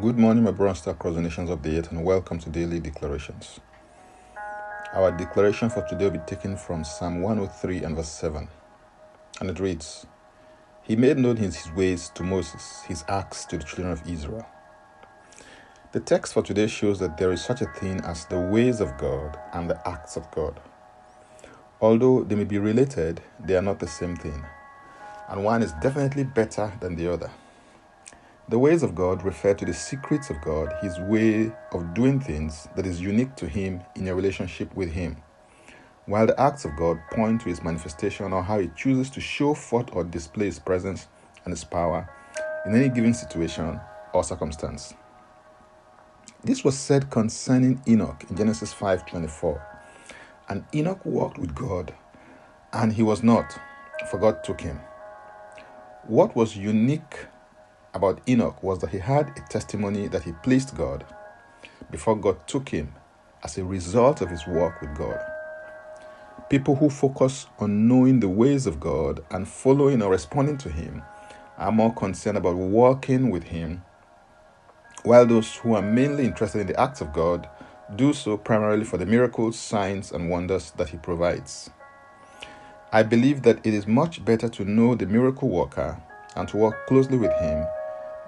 Good morning, my brothers across the nations of the earth, and welcome to Daily Declarations. Our declaration for today will be taken from Psalm 103 and verse 7, and it reads He made known his ways to Moses, his acts to the children of Israel. The text for today shows that there is such a thing as the ways of God and the acts of God. Although they may be related, they are not the same thing, and one is definitely better than the other. The ways of God refer to the secrets of God, His way of doing things that is unique to Him in a relationship with Him, while the acts of God point to His manifestation or how He chooses to show forth or display His presence and His power in any given situation or circumstance. This was said concerning Enoch in Genesis 5:24. And Enoch walked with God, and he was not, for God took him. What was unique about Enoch was that he had a testimony that he pleased God before God took him as a result of his walk with God. People who focus on knowing the ways of God and following or responding to Him are more concerned about walking with Him, while those who are mainly interested in the acts of God do so primarily for the miracles, signs, and wonders that He provides. I believe that it is much better to know the miracle worker and to work closely with Him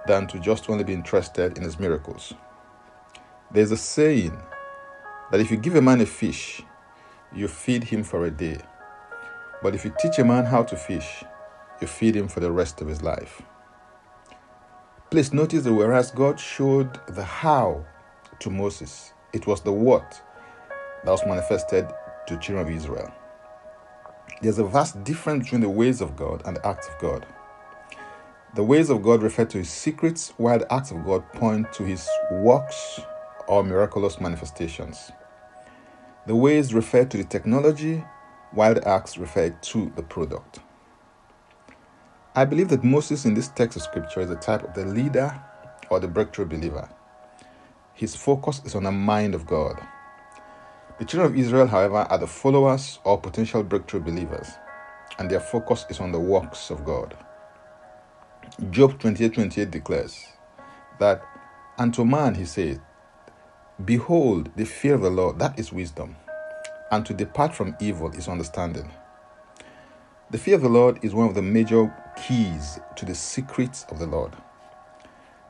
than to just only be interested in his miracles. There's a saying that if you give a man a fish, you feed him for a day. But if you teach a man how to fish, you feed him for the rest of his life. Please notice that whereas God showed the how to Moses, it was the what that was manifested to children of Israel. There's a vast difference between the ways of God and the acts of God. The ways of God refer to his secrets, while the acts of God point to his works or miraculous manifestations. The ways refer to the technology, while the acts refer to the product. I believe that Moses in this text of scripture is a type of the leader or the breakthrough believer. His focus is on the mind of God. The children of Israel, however, are the followers or potential breakthrough believers, and their focus is on the works of God. Job 28 28 declares that, and to man he said, Behold, the fear of the Lord, that is wisdom, and to depart from evil is understanding. The fear of the Lord is one of the major keys to the secrets of the Lord.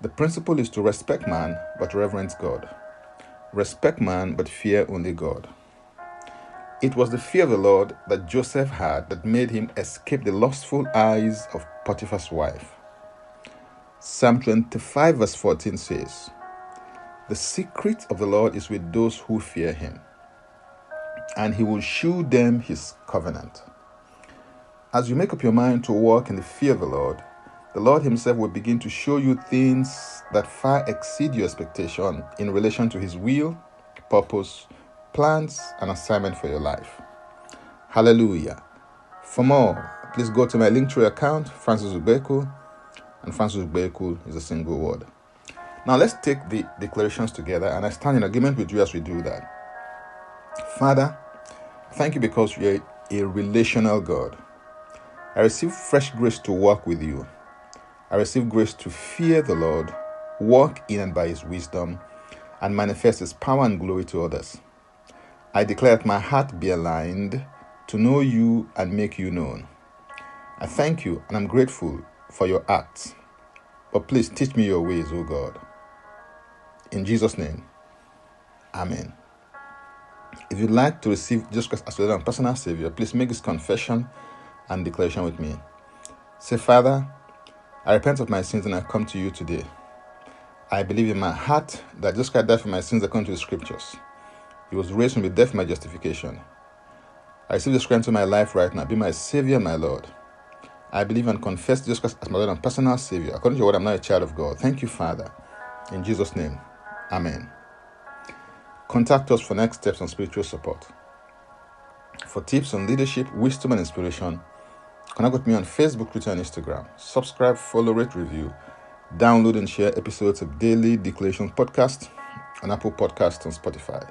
The principle is to respect man but reverence God, respect man but fear only God. It was the fear of the Lord that Joseph had that made him escape the lustful eyes of Potiphar's wife. Psalm 25, verse 14 says, The secret of the Lord is with those who fear him, and he will shew them his covenant. As you make up your mind to walk in the fear of the Lord, the Lord Himself will begin to show you things that far exceed your expectation in relation to His will, purpose, plans, and assignment for your life. Hallelujah. For more, please go to my Linktree account, Francis Ubeku and Francis Bekul is a single word. Now let's take the declarations together, and I stand in agreement with you as we do that. Father, thank you because you are a relational God. I receive fresh grace to walk with you. I receive grace to fear the Lord, walk in and by his wisdom, and manifest his power and glory to others. I declare that my heart be aligned to know you and make you known. I thank you and I'm grateful for your acts. But please teach me your ways, O God. In Jesus' name, Amen. If you'd like to receive Jesus Christ as your personal Savior, please make this confession and declaration with me. Say, Father, I repent of my sins and I come to you today. I believe in my heart that Jesus Christ died for my sins according to the scriptures. He was raised from the death for my justification. I receive this Christ into my life right now. Be my Savior, my Lord. I believe and confess Jesus Christ as my Lord and personal Savior. According to your word, I'm not a child of God. Thank you, Father. In Jesus' name, Amen. Contact us for next steps on spiritual support. For tips on leadership, wisdom, and inspiration, connect with me on Facebook, Twitter, and Instagram. Subscribe, follow, rate, review, download, and share episodes of Daily Declaration Podcast on Apple Podcasts and Spotify.